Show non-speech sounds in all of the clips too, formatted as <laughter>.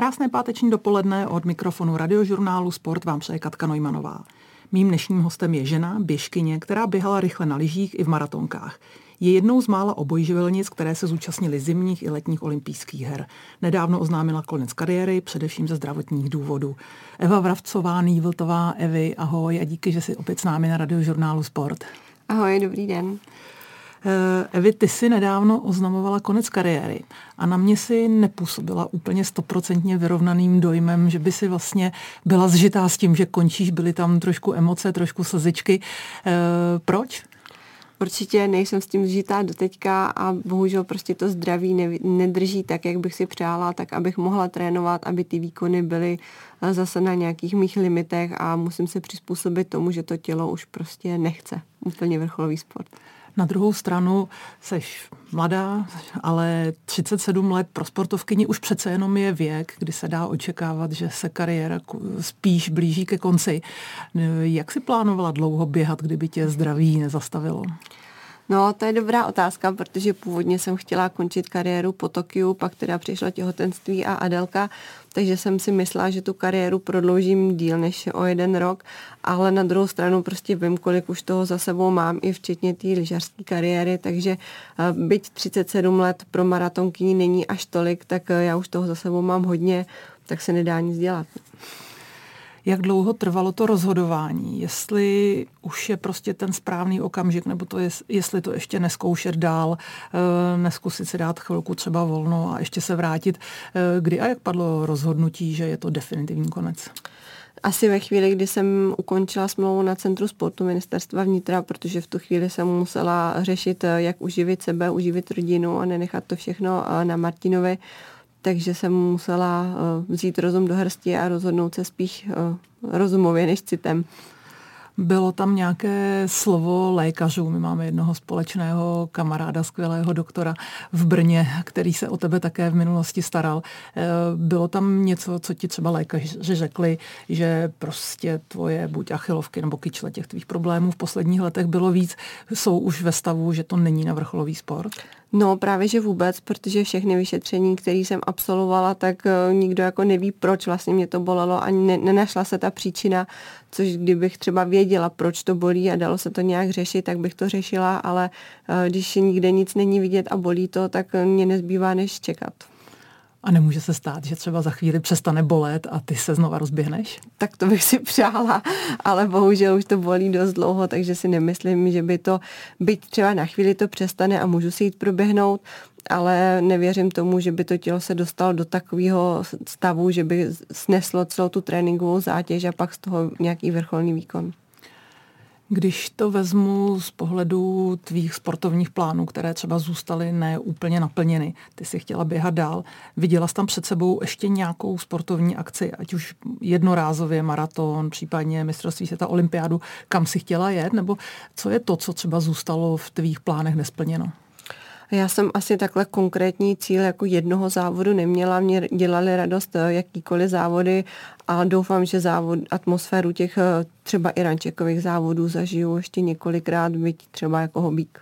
Krásné páteční dopoledne od mikrofonu radiožurnálu Sport vám přeje Katka Nojmanová. Mým dnešním hostem je žena, běžkyně, která běhala rychle na lyžích i v maratonkách. Je jednou z mála obojživelnic, které se zúčastnily zimních i letních olympijských her. Nedávno oznámila konec kariéry, především ze zdravotních důvodů. Eva Vravcová, Nývltová, Evy, ahoj a díky, že jsi opět s námi na radiožurnálu Sport. Ahoj, dobrý den. Eh, Evi, ty si nedávno oznamovala konec kariéry a na mě si nepůsobila úplně stoprocentně vyrovnaným dojmem, že by si vlastně byla zžitá s tím, že končíš, byly tam trošku emoce, trošku slzičky. E, proč? Určitě nejsem s tím zžitá teďka a bohužel prostě to zdraví ne, nedrží tak, jak bych si přála, tak abych mohla trénovat, aby ty výkony byly eh, zase na nějakých mých limitech a musím se přizpůsobit tomu, že to tělo už prostě nechce úplně vrcholový sport. Na druhou stranu seš mladá, ale 37 let pro sportovkyni už přece jenom je věk, kdy se dá očekávat, že se kariéra spíš blíží ke konci. Jak si plánovala dlouho běhat, kdyby tě zdraví nezastavilo? No, to je dobrá otázka, protože původně jsem chtěla končit kariéru po Tokiu, pak teda přišlo těhotenství a Adelka, takže jsem si myslela, že tu kariéru prodloužím díl než o jeden rok, ale na druhou stranu prostě vím, kolik už toho za sebou mám, i včetně té lyžařské kariéry, takže eh, byť 37 let pro maratonkyni není až tolik, tak eh, já už toho za sebou mám hodně, tak se nedá nic dělat jak dlouho trvalo to rozhodování, jestli už je prostě ten správný okamžik, nebo to je, jestli to ještě neskoušet dál, eh, neskusit si dát chvilku třeba volno a ještě se vrátit. Eh, kdy a jak padlo rozhodnutí, že je to definitivní konec? Asi ve chvíli, kdy jsem ukončila smlouvu na Centru sportu ministerstva vnitra, protože v tu chvíli jsem musela řešit, eh, jak uživit sebe, uživit rodinu a nenechat to všechno na Martinovi takže jsem musela uh, vzít rozum do hrsti a rozhodnout se spíš uh, rozumově než citem. Bylo tam nějaké slovo lékařů. My máme jednoho společného kamaráda, skvělého doktora v Brně, který se o tebe také v minulosti staral. Eh, bylo tam něco, co ti třeba lékaři řekli, že prostě tvoje buď achilovky nebo kyčle těch tvých problémů v posledních letech bylo víc, jsou už ve stavu, že to není na vrcholový sport? No právě, že vůbec, protože všechny vyšetření, které jsem absolvovala, tak uh, nikdo jako neví, proč vlastně mě to bolelo, ne, nenašla se ta příčina, což kdybych třeba věděla, proč to bolí a dalo se to nějak řešit, tak bych to řešila, ale uh, když nikde nic není vidět a bolí to, tak mě nezbývá než čekat. A nemůže se stát, že třeba za chvíli přestane bolet a ty se znova rozběhneš? Tak to bych si přála, ale bohužel už to bolí dost dlouho, takže si nemyslím, že by to, byť třeba na chvíli to přestane a můžu si jít proběhnout, ale nevěřím tomu, že by to tělo se dostalo do takového stavu, že by sneslo celou tu tréninkovou zátěž a pak z toho nějaký vrcholný výkon. Když to vezmu z pohledu tvých sportovních plánů, které třeba zůstaly neúplně naplněny, ty si chtěla běhat dál, viděla jsi tam před sebou ještě nějakou sportovní akci, ať už jednorázově maraton, případně mistrovství světa, olympiádu, kam si chtěla jet, nebo co je to, co třeba zůstalo v tvých plánech nesplněno? Já jsem asi takhle konkrétní cíl jako jednoho závodu neměla. Mě dělali radost eh, jakýkoliv závody a doufám, že závod, atmosféru těch eh, třeba irančekových závodů zažiju ještě několikrát, byť třeba jako hobík.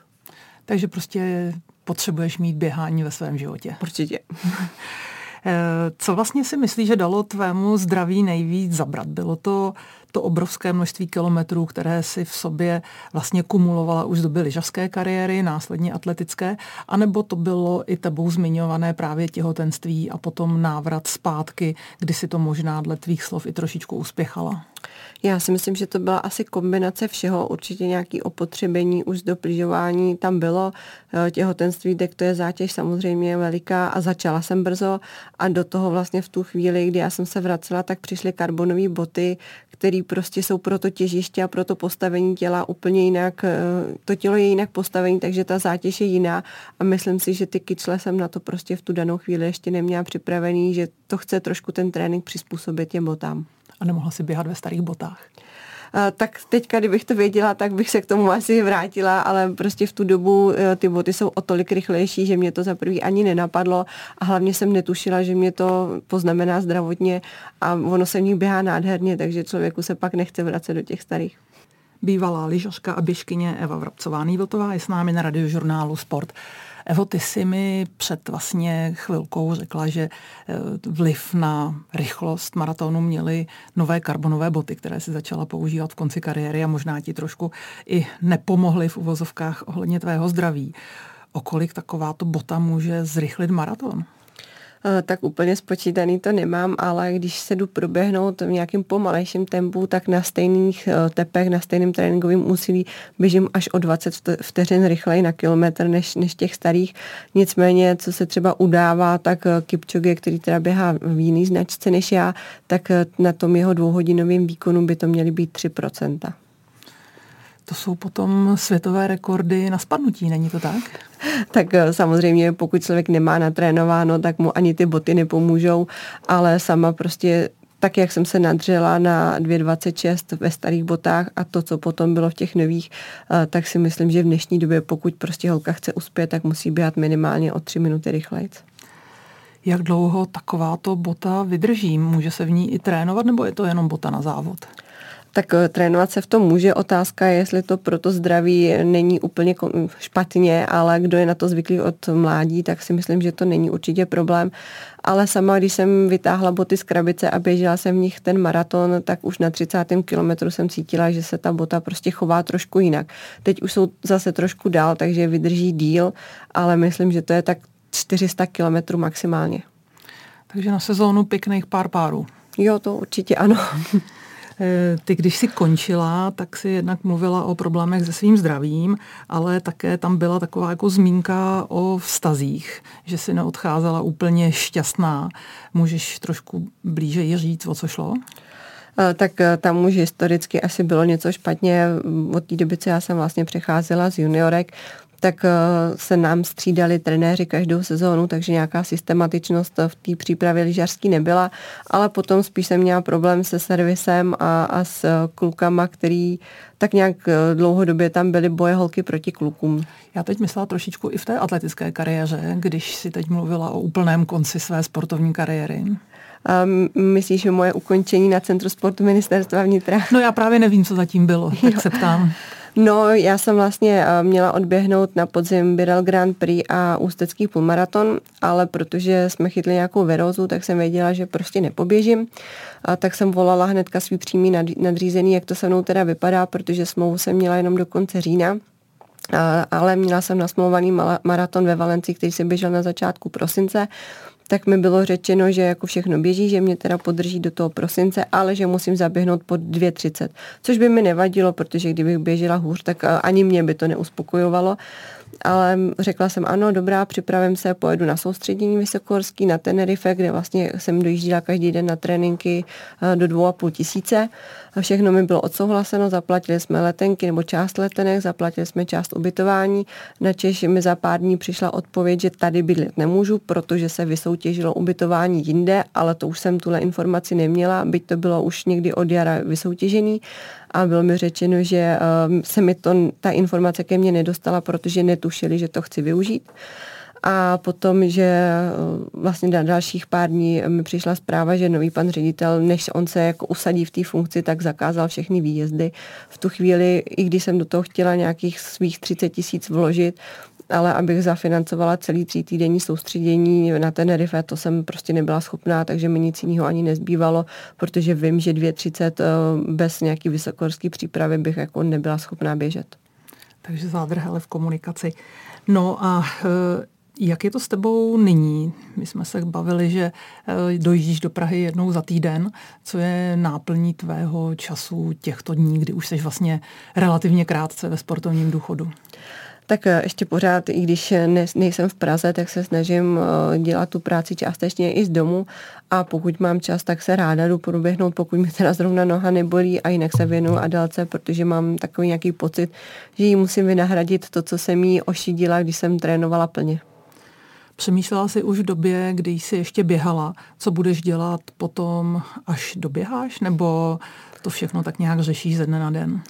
Takže prostě potřebuješ mít běhání ve svém životě. Určitě. <laughs> Eh, co vlastně si myslíš, že dalo tvému zdraví nejvíc zabrat? Bylo to to obrovské množství kilometrů, které si v sobě vlastně kumulovala už z doby lyžařské kariéry, následně atletické, anebo to bylo i tebou zmiňované právě těhotenství a potom návrat zpátky, kdy si to možná dle tvých slov i trošičku uspěchala? Já si myslím, že to byla asi kombinace všeho, určitě nějaký opotřebení už do pližování tam bylo, eh, těhotenství, tak to je zátěž samozřejmě veliká a začala jsem brzo. A do toho vlastně v tu chvíli, kdy já jsem se vracela, tak přišly karbonové boty, které prostě jsou pro to těžiště a pro to postavení těla úplně jinak, eh, to tělo je jinak postavení, takže ta zátěž je jiná a myslím si, že ty kyčle jsem na to prostě v tu danou chvíli ještě neměla připravený, že to chce trošku ten trénink přizpůsobit těm botám a nemohla si běhat ve starých botách. Uh, tak teďka, kdybych to věděla, tak bych se k tomu asi vrátila, ale prostě v tu dobu uh, ty boty jsou o tolik rychlejší, že mě to za prvý ani nenapadlo a hlavně jsem netušila, že mě to poznamená zdravotně a ono se v nich běhá nádherně, takže člověku se pak nechce vracet do těch starých. Bývalá lyžařka a běžkyně Eva Vrabcová Nývltová je s námi na radiožurnálu Sport. Evo, ty jsi mi před vlastně chvilkou řekla, že eh, vliv na rychlost maratonu měly nové karbonové boty, které si začala používat v konci kariéry a možná ti trošku i nepomohly v uvozovkách ohledně tvého zdraví. O kolik takováto bota může zrychlit maraton? Eh, tak úplně spočítaný to nemám, ale když se jdu proběhnout v nějakým pomalejším tempu, tak na stejných eh, tepech, na stejným tréninkovém úsilí běžím až o 20 vteřin rychleji na kilometr než, než těch starých. Nicméně, co se třeba udává, tak eh, Kipchoge, který teda běhá v jiný značce než já, tak na tom jeho dvouhodinovém výkonu by to měly být 3% to jsou potom světové rekordy na spadnutí, není to tak? tak eh, samozřejmě pokud člověk nemá natrénováno, tak mu ani ty boty nepomůžou, ale sama prostě tak, jak jsem se nadřela na 2,26 ve starých botách a to, co potom bylo v těch nových, eh, tak si myslím, že v dnešní době, pokud prostě holka chce uspět, tak musí běhat minimálně o 3 minuty rychleji. Jak dlouho takováto bota vydrží? Může se v ní i trénovat, nebo je to jenom bota na závod? Tak eh, trénovat se v tom může. Otázka je, jestli to pro to zdraví není úplně špatně, ale kdo je na to zvyklý od mládí, tak si myslím, že to není určitě problém. Ale sama, když jsem vytáhla boty z krabice a běžela jsem v nich ten maraton, tak už na 30. kilometru jsem cítila, že se ta bota prostě chová trošku jinak. Teď už jsou zase trošku dál, takže vydrží díl, ale myslím, že to je tak 400 kilometrů maximálně. Takže na sezónu pěkných pár párů. Jo, to určitě ano. <laughs> Eh, ty, když si končila, tak si jednak mluvila o problémech se svým zdravím, ale také tam byla taková jako zmínka o vztazích, že si neodcházela úplně šťastná. Můžeš trošku blíže říct, o co šlo? Eh, tak eh, tam už historicky asi bylo něco špatně. Od té doby, co já jsem vlastně přecházela z juniorek, tak eh, se nám střídali trenéři každou sezónu, takže nějaká systematičnost v té přípravě lyžařský nebyla, ale potom spíš jsem měla problém se servisem a, a s klukama, který tak nějak eh, dlouhodobě tam byly boje holky proti klukům. Já teď myslela trošičku i v té atletické kariéře, když si teď mluvila o úplném konci své sportovní kariéry. Um, myslíš, že moje ukončení na Centru sportu ministerstva vnitra? No já právě nevím, co zatím bylo, tak jo. se ptám. <laughs> No, já jsem vlastně eh, měla odběhnout na podzim Birel Grand Prix a Ústecký půlmaraton, ale protože jsme chytli nějakou verózu, tak jsem věděla, že prostě nepoběžím. A tak jsem volala hnedka svý přímý nadřízený, jak to se mnou teda vypadá, protože smlouvu jsem měla jenom do konce října. A, ale měla jsem nasmluvaný maraton ve Valencii, který se běžel na začátku prosince tak mi bylo řečeno, že jako všechno běží, že mě teda podrží do toho prosince, ale že musím zaběhnout pod 2.30, což by mi nevadilo, protože kdybych běžela hůř, tak eh, ani mě by to neuspokojovalo ale řekla jsem ano, dobrá, připravím se, pojedu na soustředění vysokohorský na Tenerife, kde vlastně jsem dojížděla každý den na tréninky eh, do dvou a půl tisíce. Všechno mi bylo odsouhlaseno, zaplatili jsme letenky nebo část letenek, zaplatili jsme část ubytování. Na Češ mi za pár dní přišla odpověď, že tady bydlet nemůžu, protože se vysoutěžilo ubytování jinde, ale to už jsem tuhle informaci neměla, byť to bylo už někdy od jara vysoutěžený a bylo mi řečeno, že uh, se mi to, ta informace ke mně nedostala, protože netušili, že to chci využít. A potom, že uh, vlastně na dalších pár dní mi přišla zpráva, že nový pan ředitel, než on se jako usadí v té funkci, tak zakázal všechny výjezdy. V tu chvíli, i když jsem do toho chtěla nějakých svých 30 tisíc vložit, ale abych zafinancovala celý tří týdenní soustředění na Tenerife, to jsem prostě nebyla schopná, takže mi nic jiného ani nezbývalo, protože vím, že 2.30 eh, bez nějaký vysokorský přípravy bych jako nebyla schopná běžet. Takže zádrhele v komunikaci. No a eh, jak je to s tebou nyní? My jsme se bavili, že eh, dojíždíš do Prahy jednou za týden. Co je náplní tvého času těchto dní, kdy už jsi vlastně relativně krátce ve sportovním důchodu? tak eh, ještě pořád, i když ne, nejsem v Praze, tak se snažím eh, dělat tu práci částečně i z domu a pokud mám čas, tak se ráda jdu proběhnout, pokud mi teda zrovna noha nebolí a jinak se věnu a dálce, protože mám takový nějaký pocit, že jí musím vynahradit to, co jsem jí ošidila, když jsem trénovala plně. Přemýšlela jsi už v době, kdy jsi ještě běhala, co budeš dělat potom, až doběháš, nebo to všechno tak nějak řešíš ze dne na den?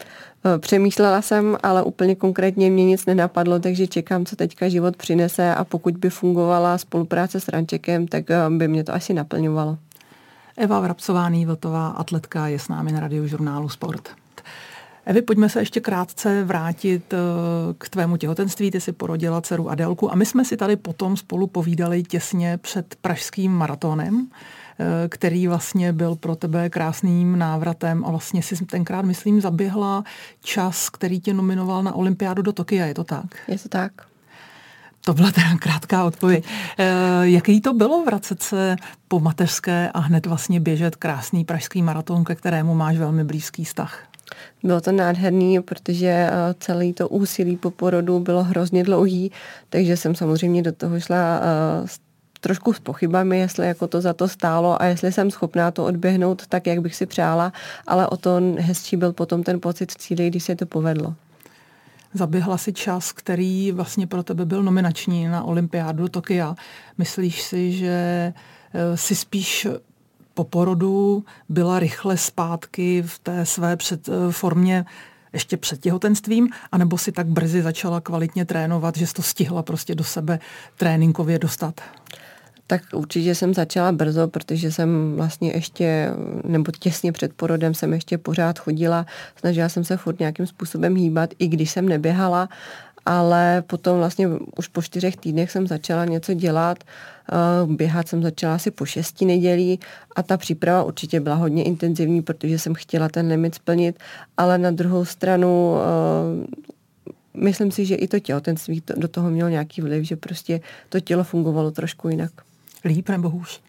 Eh, přemýšlela jsem, ale úplně konkrétně mě nic nenapadlo, takže čekám, co teďka život přinese a pokud by fungovala spolupráce s Rančekem, tak eh, by mě to asi naplňovalo. Eva Vrabcová, Vltová atletka, je s námi na radiožurnálu Sport. Evi, pojďme se ještě krátce vrátit eh, k tvému těhotenství. Ty si porodila dceru Adelku a my jsme si tady potom spolu povídali těsně před pražským maratonem, eh, který vlastně byl pro tebe krásným návratem a vlastně si tenkrát, myslím, zaběhla čas, který tě nominoval na olympiádu do Tokia, je to tak? Je to tak. To byla teda krátká odpověď. E, jaký to bylo vracet se po mateřské a hned vlastně běžet krásný pražský maraton, ke kterému máš velmi blízký vztah? Bylo to nádherný, protože eh, celé to úsilí po porodu bylo hrozně dlouhý, takže jsem samozřejmě do toho šla eh, trošku s pochybami, jestli jako to za to stálo a jestli jsem schopná to odběhnout tak, jak bych si přála, ale o to hezčí byl potom ten pocit v cíli, když se to povedlo. Zaběhla si čas, který vlastně pro tebe byl nominační na olympiádu Tokia. Myslíš si, že eh, si spíš po porodu byla rychle zpátky v té své před, eh, formě ještě před těhotenstvím, anebo si tak brzy začala kvalitně trénovat, že to stihla prostě do sebe tréninkově dostat? Tak určitě jsem začala brzo, protože jsem vlastně ještě, nebo těsně před porodem jsem ještě pořád chodila, snažila jsem se furt nějakým způsobem hýbat, i když jsem neběhala, ale potom vlastně už po čtyřech týdnech jsem začala něco dělat, eh, běhat jsem začala asi po šesti nedělí a ta příprava určitě byla hodně intenzivní, protože jsem chtěla ten limit splnit, ale na druhou stranu eh, myslím si, že i to těhotenství do toho mělo nějaký vliv, že prostě to tělo fungovalo trošku jinak. Líp nebo hůř?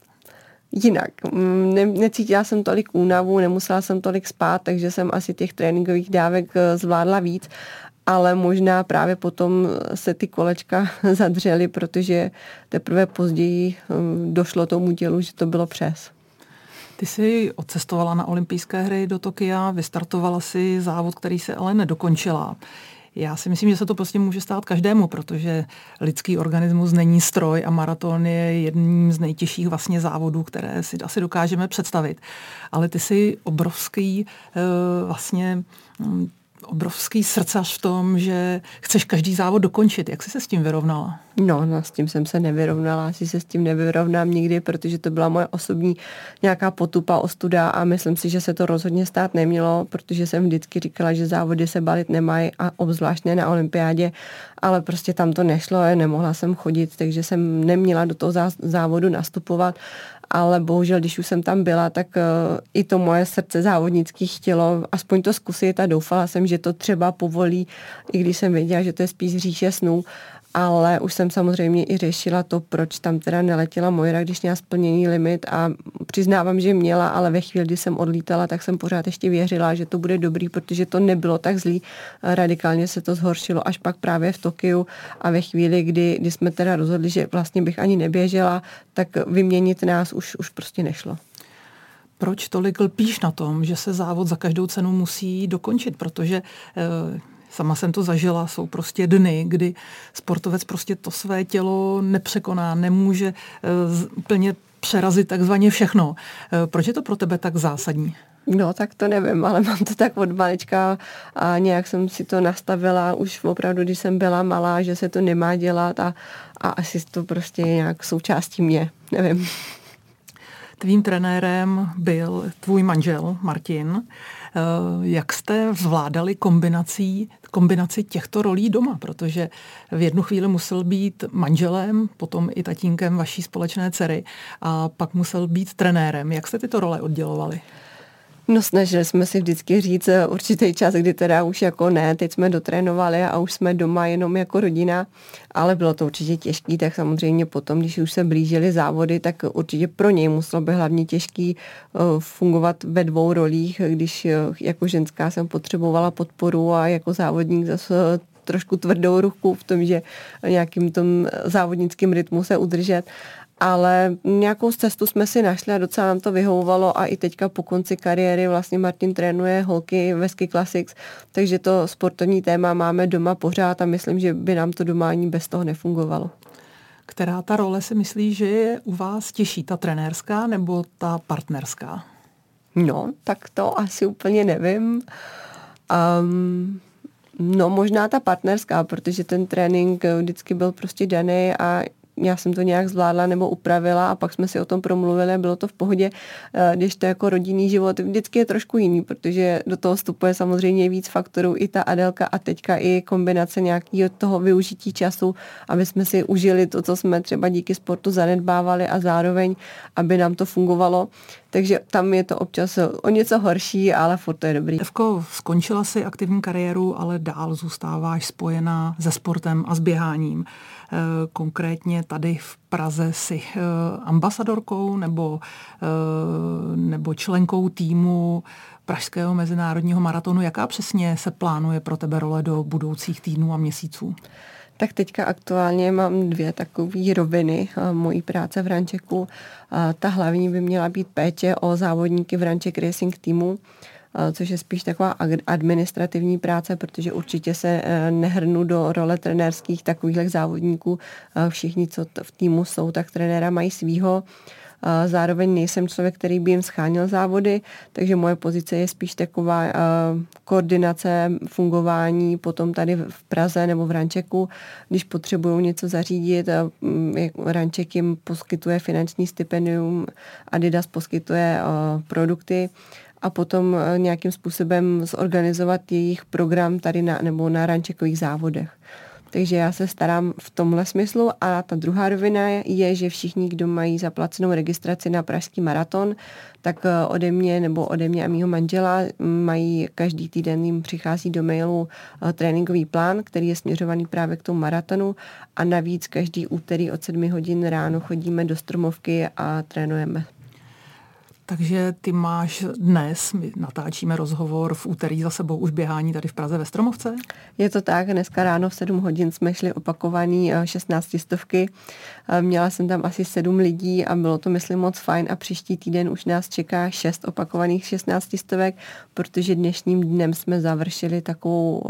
Jinak. Mm, ne, necítila jsem tolik únavu, nemusela jsem tolik spát, takže jsem asi těch tréninkových dávek eh, zvládla víc, ale možná právě potom se ty kolečka <laughs> zadřely, protože teprve později hm, došlo tomu tělu, že to bylo přes. Ty jsi odcestovala na olympijské hry do Tokia, vystartovala si závod, který se ale nedokončila. Já si myslím, že se to prostě může stát každému, protože lidský organismus není stroj a maraton je jedním z nejtěžších vlastně závodů, které si asi dokážeme představit. Ale ty jsi obrovský eh, vlastně hm, obrovský srdcař v tom, že chceš každý závod dokončit. Jak jsi se s tím vyrovnala? No, no, s tím jsem se nevyrovnala, asi se s tím nevyrovnám nikdy, protože to byla moje osobní nějaká potupa, ostuda a myslím si, že se to rozhodně stát nemělo, protože jsem vždycky říkala, že závody se balit nemají a obzvlášť ne na olympiádě, ale prostě tam to nešlo nemohla jsem chodit, takže jsem neměla do toho závodu nastupovat ale bohužel, když už jsem tam byla, tak uh, i to moje srdce závodnický chtělo aspoň to zkusit a doufala jsem, že to třeba povolí, i když jsem věděla, že to je spíš říše snů ale už jsem samozřejmě i řešila to, proč tam teda neletěla Mojra, když měla splněný limit a přiznávám, že měla, ale ve chvíli, kdy jsem odlítala, tak jsem pořád ještě věřila, že to bude dobrý, protože to nebylo tak zlý. Radikálně se to zhoršilo až pak právě v Tokiu a ve chvíli, kdy, kdy jsme teda rozhodli, že vlastně bych ani neběžela, tak vyměnit nás už, už prostě nešlo. Proč tolik lpíš na tom, že se závod za každou cenu musí dokončit? Protože eh, Sama jsem to zažila, jsou prostě dny, kdy sportovec prostě to své tělo nepřekoná, nemůže uh, úplně přerazit takzvaně všechno. Uh, proč je to pro tebe tak zásadní? No, tak to nevím, ale <laughs> mám to tak od malička a nějak jsem si to nastavila už opravdu, když jsem byla malá, že se to nemá dělat a, a asi to prostě je nějak součástí mě, nevím. Tvým trenérem byl tvůj manžel Martin. Eh, jak jste zvládali kombinací, kombinaci těchto rolí doma? Protože v jednu chvíli musel být manželem, potom i tatínkem vaší společné dcery a pak musel být trenérem. Jak jste tyto role oddělovali? No snažili jsme si vždycky říct eh, určitý čas, kdy teda už jako ne, teď jsme dotrénovali a už jsme doma jenom jako rodina, ale bylo to určitě těžký, tak samozřejmě potom, když už se blížily závody, tak určitě pro něj muselo být hlavně těžký uh, fungovat ve dvou rolích, když uh, jako ženská jsem potřebovala podporu a jako závodník zase trošku tvrdou ruku v tom, že nějakým tom závodnickým rytmu se udržet ale nějakou cestu jsme si našli a docela nám to vyhovovalo a i teďka po konci kariéry vlastně Martin trénuje holky ve Ski Classics, takže to sportovní téma máme doma pořád a myslím, že by nám to doma ani bez toho nefungovalo. Která ta role si myslí, že je u vás těžší, ta trenérská nebo ta partnerská? No, tak to asi úplně nevím. Um, no možná ta partnerská, protože ten trénink vždycky byl prostě daný a já jsem to nějak zvládla nebo upravila a pak jsme si o tom promluvili, bylo to v pohodě, eh, když to jako rodinný život vždycky je trošku jiný, protože do toho vstupuje samozřejmě víc faktorů, i ta Adelka a teďka i kombinace nějakého toho využití času, aby jsme si užili to, co jsme třeba díky sportu zanedbávali a zároveň, aby nám to fungovalo. Takže tam je to občas o něco horší, ale furt to je dobrý. Evko, skončila si aktivní kariéru, ale dál zůstáváš spojená se sportem a s běháním. Eh, konkrétně tady v Praze si eh, ambasadorkou nebo, eh, nebo členkou týmu Pražského mezinárodního maratonu. Jaká přesně se plánuje pro tebe role do budoucích týdnů a měsíců? Tak teďka aktuálně mám dvě takové roviny mojí práce v Rančeku. Ta hlavní by měla být péče o závodníky v Ranček Racing týmu, což je spíš taková administrativní práce, protože určitě se e, nehrnu do role trenérských takových závodníků. Všichni, co v týmu jsou, tak trenéra mají svýho. Zároveň nejsem člověk, který by jim schánil závody, takže moje pozice je spíš taková koordinace fungování potom tady v Praze nebo v Rančeku, když potřebují něco zařídit. Ranček jim poskytuje finanční stipendium, Adidas poskytuje produkty a potom nějakým způsobem zorganizovat jejich program tady na, nebo na rančekových závodech. Takže já se starám v tomhle smyslu a ta druhá rovina je, že všichni, kdo mají zaplacenou registraci na Pražský maraton, tak eh, ode mě nebo ode mě a mýho manžela mají každý týden jim přichází do mailu eh, tréninkový plán, který je směřovaný právě k tomu maratonu a navíc každý úterý od 7 hodin ráno chodíme do stromovky a trénujeme. Takže ty máš dnes, my natáčíme rozhovor v úterý za sebou už běhání tady v Praze ve Stromovce? Je to tak, dneska ráno v 7 hodin jsme šli opakovaný 16 eh, stovky. Eh, měla jsem tam asi 7 lidí a bylo to, myslím, moc fajn a příští týden už nás čeká 6 opakovaných 16 stovek, protože dnešním dnem jsme završili takovou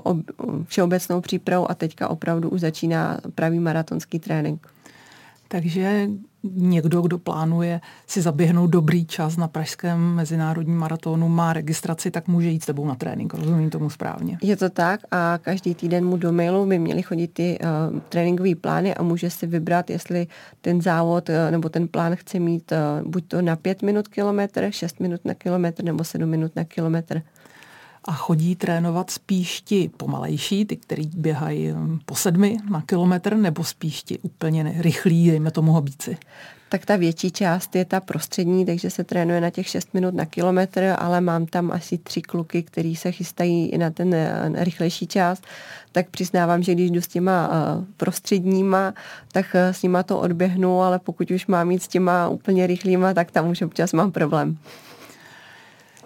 všeobecnou přípravu a teďka opravdu už začíná pravý maratonský trénink. Takže někdo, kdo plánuje si zaběhnout dobrý čas na pražském mezinárodním maratonu, má registraci, tak může jít s tebou na trénink. Rozumím tomu správně. Je to tak a každý týden mu do mailu by měly chodit ty uh, tréninkové plány a může si vybrat, jestli ten závod uh, nebo ten plán chce mít uh, buď to na 5 minut kilometr, 6 minut na kilometr nebo 7 minut na kilometr a chodí trénovat spíš ti pomalejší, ty, kteří běhají um, po sedmi na kilometr, nebo spíš ti úplně rychlí, dejme tomu hobíci? Tak ta větší část je ta prostřední, takže se trénuje na těch 6 minut na kilometr, ale mám tam asi tři kluky, který se chystají na ten eh, rychlejší část, tak přiznávám, že když jdu s těma eh, prostředníma, tak eh, s nima to odběhnu, ale pokud už mám jít s těma úplně rychlýma, tak tam už občas mám problém.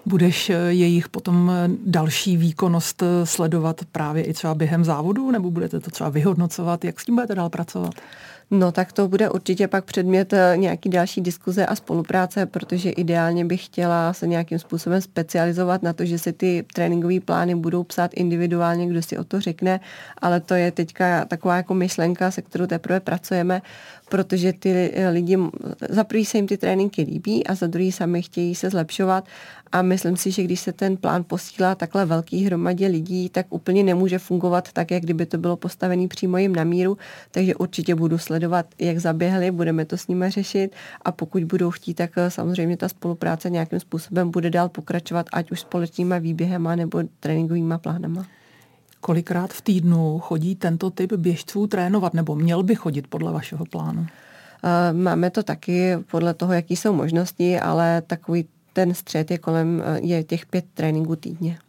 Budeš eh, jejich potom eh, další výkonnost eh, sledovat právě i třeba během závodu, nebo budete to třeba vyhodnocovat? Jak s tím budete dál pracovat? No tak to bude určitě pak předmět nějaký další diskuze a spolupráce, protože ideálně bych chtěla se nějakým způsobem specializovat na to, že se ty tréninkové plány budou psát individuálně, kdo si o to řekne, ale to je teďka taková jako myšlenka, se kterou teprve pracujeme, protože ty lidi, za prvý se jim ty tréninky líbí a za druhý sami chtějí se zlepšovat. A myslím si, že když se ten plán posílá takhle velký hromadě lidí, tak úplně nemůže fungovat tak, jak kdyby to bylo postavené přímo jim na míru, takže určitě budu sledovat, jak zaběhli, budeme to s nimi řešit. A pokud budou chtít, tak eh, samozřejmě ta spolupráce nějakým způsobem bude dál pokračovat, ať už společnýma výběhema nebo tréninkovými plánama. Kolikrát v týdnu chodí tento typ běžců trénovat, nebo měl by chodit podle vašeho plánu? Eh, máme to taky podle toho, jaký jsou možnosti, ale takový ten střed je kolem eh, je těch pět tréninků týdně.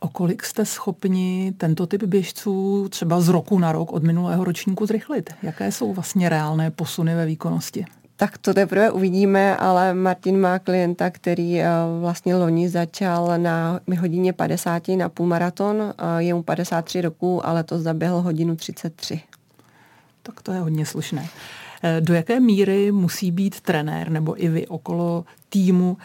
O kolik jste schopni tento typ běžců třeba z roku na rok od minulého ročníku zrychlit? Jaké jsou vlastně reálné posuny ve výkonnosti? Tak to teprve uvidíme, ale Martin má klienta, který eh, vlastně loni začal na hodině 50 na půlmaraton, je mu 53 roků, ale to zaběhl hodinu 33. Tak to je hodně slušné. Eh, do jaké míry musí být trenér nebo i vy okolo týmu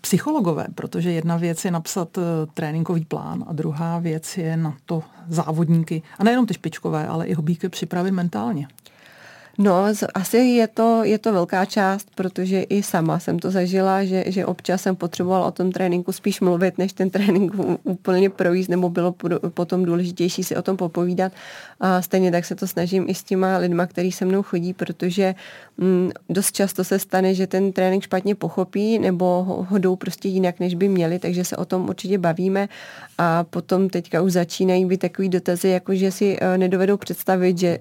psychologové, protože jedna věc je napsat tréninkový plán a druhá věc je na to závodníky, a nejenom ty špičkové, ale i hobíky připravit mentálně. No, asi je to, je to velká část, protože i sama jsem to zažila, že, že občas jsem potřebovala o tom tréninku spíš mluvit, než ten trénink úplně projíst, nebo bylo potom důležitější si o tom popovídat. A stejně tak se to snažím i s těma lidma, kteří se mnou chodí, protože mm, dost často se stane, že ten trénink špatně pochopí, nebo ho, ho jdou prostě jinak, než by měli, takže se o tom určitě bavíme. A potom teďka už začínají být takový dotazy, jako že si uh, nedovedou představit, že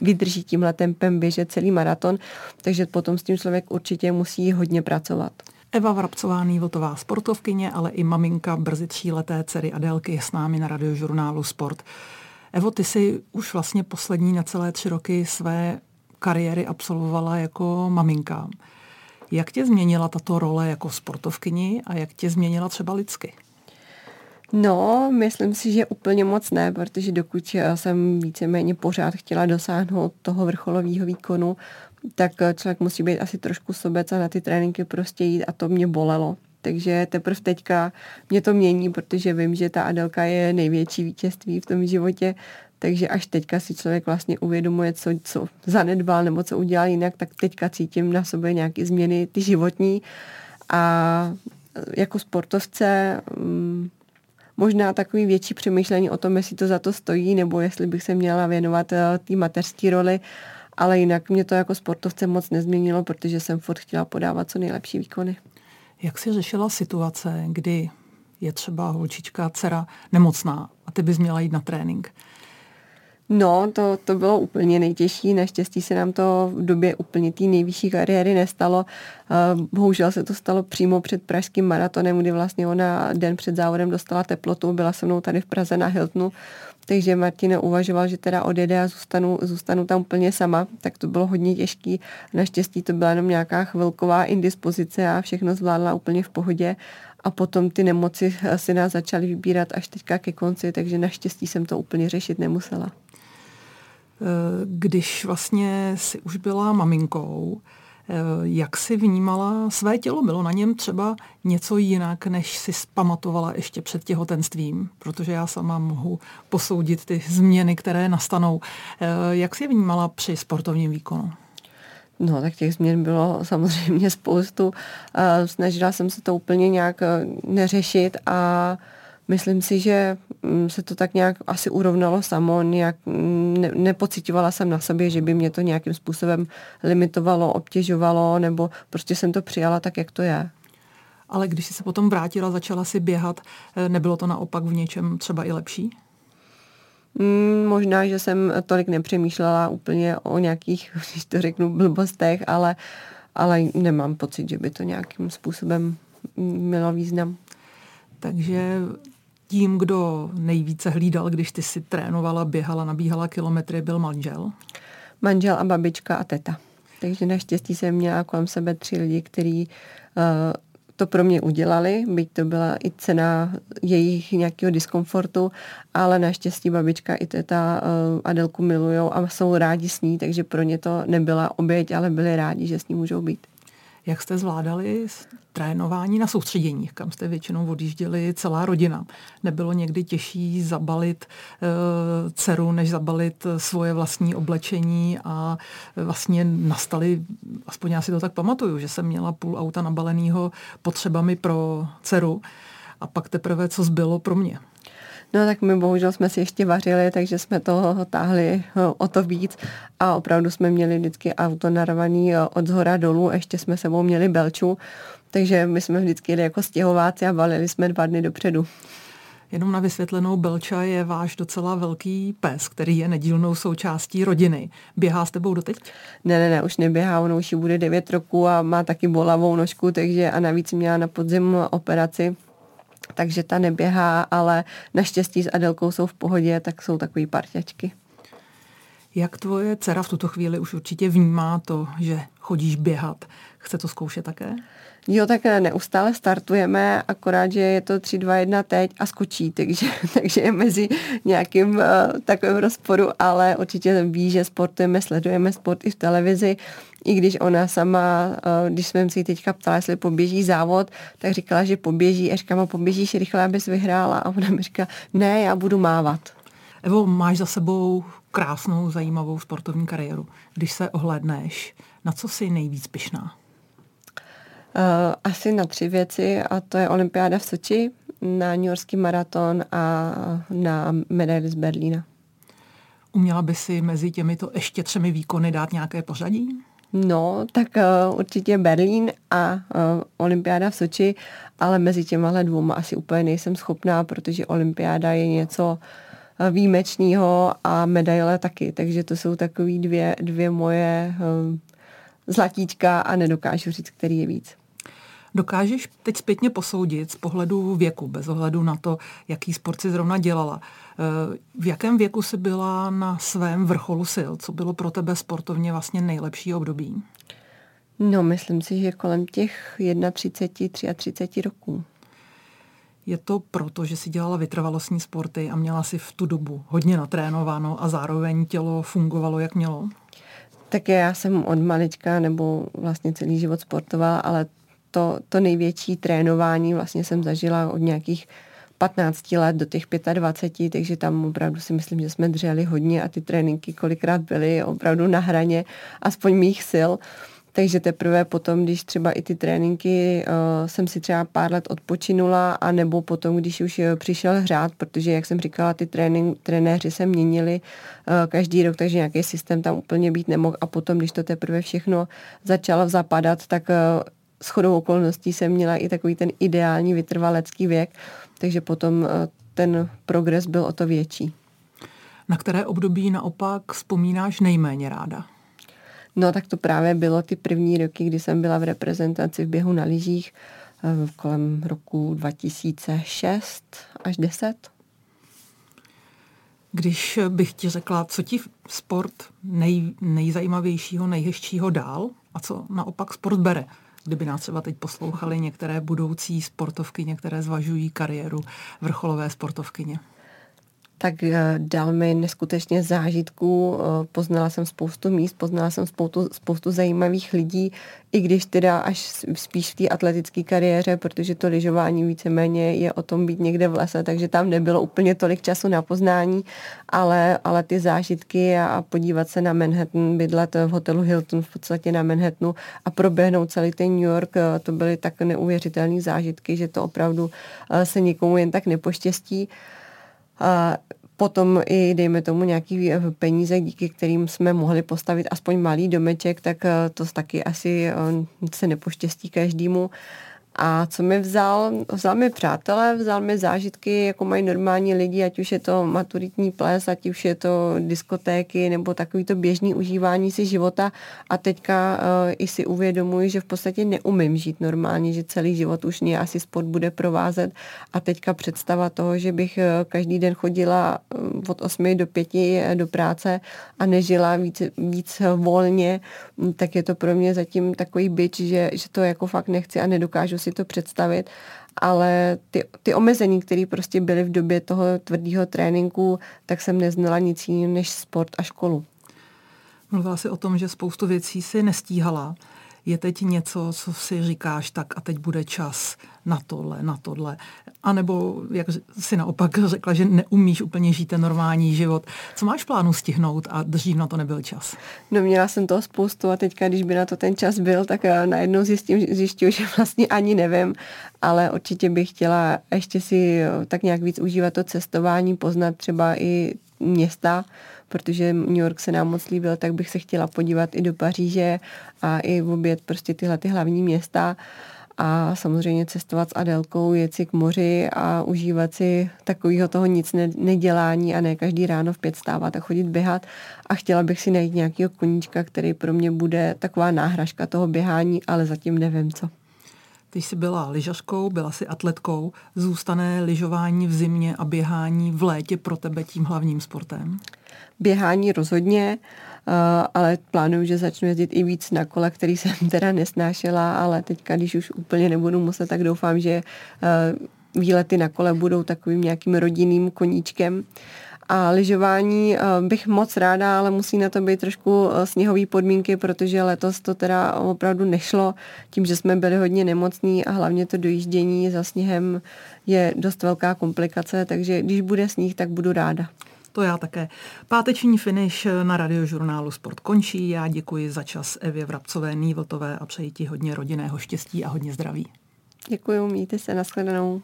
vydrží tímhle tempem běžet celý maraton, takže potom s tím člověk určitě musí hodně pracovat. Eva Vrabcová, Nývotová sportovkyně, ale i maminka brzy tříleté dcery Adelky je s námi na radiožurnálu Sport. Evo, ty si už vlastně poslední na celé tři roky své kariéry absolvovala jako maminka. Jak tě změnila tato role jako sportovkyni a jak tě změnila třeba lidsky? No, myslím si, že úplně moc ne, protože dokud eh, jsem víceméně pořád chtěla dosáhnout toho vrcholového výkonu, tak eh, člověk musí být asi trošku sobec a na ty tréninky prostě jít a to mě bolelo. Takže teprve teďka mě to mění, protože vím, že ta Adelka je největší vítězství v tom životě, takže až teďka si člověk vlastně uvědomuje, co, co zanedbal nebo co udělal jinak, tak teďka cítím na sobě nějaké změny, ty životní. A jako sportovce mm, možná takový větší přemýšlení o tom, jestli to za to stojí, nebo jestli bych se měla věnovat eh, té mateřské roli, ale jinak mě to jako sportovce moc nezměnilo, protože jsem furt chtěla podávat co nejlepší výkony. Jak jsi řešila situace, kdy je třeba holčička, dcera nemocná a ty bys měla jít na trénink? No, to, to bylo úplně nejtěžší. Naštěstí se nám to v době úplně té nejvyšší kariéry nestalo. Uh, bohužel se to stalo přímo před pražským maratonem, kdy vlastně ona den před závodem dostala teplotu, byla se mnou tady v Praze na Hiltonu, takže Martina uvažoval, že teda odjede a zůstanu, zůstanu tam úplně sama, tak to bylo hodně těžký. Naštěstí to byla jenom nějaká chvilková indispozice a všechno zvládla úplně v pohodě a potom ty nemoci si nás začaly vybírat až teďka ke konci, takže naštěstí jsem to úplně řešit nemusela. Eh, když vlastně si už byla maminkou, eh, jak si vnímala své tělo? Bylo na něm třeba něco jinak, než si pamatovala ještě před těhotenstvím? Protože já sama mohu posoudit ty změny, které nastanou. Eh, jak si vnímala při sportovním výkonu? No, tak těch změn bylo <laughs> samozřejmě spoustu. Snažila jsem se to úplně nějak neřešit a Myslím si, že mm, se to tak nějak asi urovnalo samo, nějak mm, ne, nepocitovala jsem na sobě, že by mě to nějakým způsobem limitovalo, obtěžovalo, nebo prostě jsem to přijala tak, jak to je. Ale když jsi se potom vrátila, začala si běhat, eh, nebylo to naopak v něčem třeba i lepší? Mm, možná, že jsem tolik nepřemýšlela úplně o nějakých, <laughs> když to řeknu, blbostech, ale, ale nemám pocit, že by to nějakým způsobem mělo význam. Takže tím, kdo nejvíce hlídal, když ty si trénovala, běhala, nabíhala kilometry, byl manžel? Manžel a babička a teta. Takže naštěstí jsem měla kolem sebe tři lidi, kteří uh, to pro mě udělali, byť to byla i cena jejich nějakého diskomfortu, ale naštěstí babička i teta uh, Adelku milujou a jsou rádi s ní, takže pro ně to nebyla oběť, ale byli rádi, že s ní můžou být. Jak jste zvládali trénování na soustředěních, kam jste většinou odjížděli celá rodina? Nebylo někdy těžší zabalit e, dceru, než zabalit svoje vlastní oblečení a vlastně nastali, aspoň já si to tak pamatuju, že jsem měla půl auta nabaleného potřebami pro dceru a pak teprve, co zbylo pro mě. No tak my bohužel jsme si ještě vařili, takže jsme to táhli eh, o to víc a opravdu jsme měli vždycky auto narvaný eh, od zhora dolů, ještě jsme sebou měli belču, takže my jsme vždycky jeli jako stěhováci a balili jsme dva dny dopředu. Jenom na vysvětlenou Belča je váš docela velký pes, který je nedílnou součástí rodiny. Běhá s tebou doteď? Ne, ne, ne, už neběhá, ono už bude 9 roků a má taky bolavou nožku, takže a navíc měla na podzim operaci, takže ta neběhá, ale naštěstí s Adelkou jsou v pohodě, tak jsou takový parťačky. Jak tvoje dcera v tuto chvíli už určitě vnímá to, že chodíš běhat? Chce to zkoušet také? Jo, tak neustále startujeme, akorát, že je to 3, 2, 1 teď a skočí, takže, <laughs> takže je mezi nějakým uh, takovým rozporu, ale určitě ví, že sportujeme, sledujeme sport i v televizi, i když ona sama, uh, když jsme si teďka ptala, jestli poběží závod, tak říkala, že poběží a říkám, poběžíš rychle, abys vyhrála a ona mi říká, ne, já budu mávat. Evo, máš za sebou krásnou, zajímavou sportovní kariéru. Když se ohledneš, na co jsi nejvíc pyšná? Uh, asi na tři věci a to je olympiáda v Soči, na New Yorkský maraton a na medaili z Berlína. Uměla by si mezi těmito ještě třemi výkony dát nějaké pořadí? No, tak uh, určitě Berlín a uh, olympiáda v Soči, ale mezi těma dvouma asi úplně nejsem schopná, protože olympiáda je něco uh, výjimečného a medaile taky, takže to jsou takové dvě, dvě moje uh, zlatíčka a nedokážu říct, který je víc. Dokážeš teď zpětně posoudit z pohledu věku, bez ohledu na to, jaký sport si zrovna dělala. Eh, v jakém věku jsi byla na svém vrcholu sil? Co bylo pro tebe sportovně vlastně nejlepší období? No, myslím si, že kolem těch 31, 33 roků. Je to proto, že si dělala vytrvalostní sporty a měla si v tu dobu hodně natrénováno a zároveň tělo fungovalo, jak mělo? Tak já jsem od malička nebo vlastně celý život sportovala, ale to, to největší trénování vlastně jsem zažila od nějakých 15 let do těch 25, takže tam opravdu si myslím, že jsme dřeli hodně a ty tréninky kolikrát byly opravdu na hraně, aspoň mých sil. Takže teprve potom, když třeba i ty tréninky uh, jsem si třeba pár let odpočinula, a nebo potom, když už eh, přišel hřát, protože, jak jsem říkala, ty trénink, trenéři se měnili uh, každý rok, takže nějaký systém tam úplně být nemohl. A potom, když to teprve všechno začalo zapadat, tak uh, s chodou okolností jsem měla i takový ten ideální vytrvalecký věk, takže potom eh, ten progres byl o to větší. Na které období naopak vzpomínáš nejméně ráda? No tak to právě bylo ty první roky, kdy jsem byla v reprezentaci v běhu na lyžích eh, kolem roku 2006 až 10. Když bych ti řekla, co ti sport nej, nejzajímavějšího, nejhezčího dál a co naopak sport bere, kdyby nás třeba teď poslouchali některé budoucí sportovky, některé zvažují kariéru vrcholové sportovkyně? Tak eh, dal mi neskutečně zážitků. Eh, poznala jsem spoustu míst, poznala jsem spoustu, spoustu zajímavých lidí, i když teda až spíš v té atletické kariéře, protože to lyžování víceméně je o tom být někde v lese, takže tam nebylo úplně tolik času na poznání, ale, ale ty zážitky a podívat se na Manhattan, bydlet v hotelu Hilton v podstatě na Manhattanu a proběhnout celý ten New York, eh, to byly tak neuvěřitelné zážitky, že to opravdu se nikomu jen tak nepoštěstí. A potom i, dejme tomu, nějaký peníze, díky kterým jsme mohli postavit aspoň malý domeček, tak eh, to taky asi eh, se nepoštěstí každému. A co mi vzal? Vzal mi přátelé, vzal mi zážitky, jako mají normální lidi, ať už je to maturitní ples, ať už je to diskotéky nebo takový to běžný užívání si života. A teďka uh, i si uvědomuji, že v podstatě neumím žít normálně, že celý život už mě asi sport bude provázet. A teďka představa toho, že bych uh, každý den chodila uh, od 8 do 5 do práce a nežila víc, víc volně, tak je to pro mě zatím takový byč, že, že to jako fakt nechci a nedokážu si si to představit, ale ty, ty omezení, které prostě byly v době toho tvrdého tréninku, tak jsem neznala nic jiného než sport a školu. Mluvila si o tom, že spoustu věcí si nestíhala je teď něco, co si říkáš, tak a teď bude čas na tohle, na tohle. A nebo, jak si naopak řekla, že neumíš úplně žít ten normální život. Co máš plánu stihnout a dřív na to nebyl čas? No měla jsem toho spoustu a teďka, když by na to ten čas byl, tak eh, najednou zjistím, zjišťuju, <laughs> že vlastně ani nevím, ale určitě bych chtěla ještě si eh, tak nějak víc užívat to cestování, poznat třeba i města, protože New York se nám moc líbil, tak bych se chtěla podívat i do Paříže a i v oběd prostě tyhle ty hlavní města a samozřejmě cestovat s Adelkou, jet si k moři a užívat si takového toho nic nedělání a ne každý ráno v pět stávat a chodit běhat. A chtěla bych si najít nějakého koníčka, který pro mě bude taková náhražka toho běhání, ale zatím nevím co. Ty jsi byla lyžařkou, byla jsi atletkou. Zůstane lyžování v zimě a běhání v létě pro tebe tím hlavním sportem? Běhání rozhodně, eh, ale plánuju, že začnu jezdit i víc na kole, který jsem <laughs> teda nesnášela, ale teďka, když už úplně nebudu muset, tak doufám, že eh, výlety na kole budou takovým nějakým rodinným koníčkem. A lyžování eh, bych moc ráda, ale musí na to být trošku sněhové podmínky, protože letos to teda opravdu nešlo, tím, že jsme byli hodně nemocní a hlavně to dojíždění za sněhem je dost velká komplikace, takže když bude sníh, tak budu ráda To já také. Páteční finish na radiožurnálu Sport končí. Já děkuji za čas Evě Vrabcové, Nývotové a přeji ti hodně rodinného štěstí a hodně zdraví. Děkuji, mějte se, nashledanou.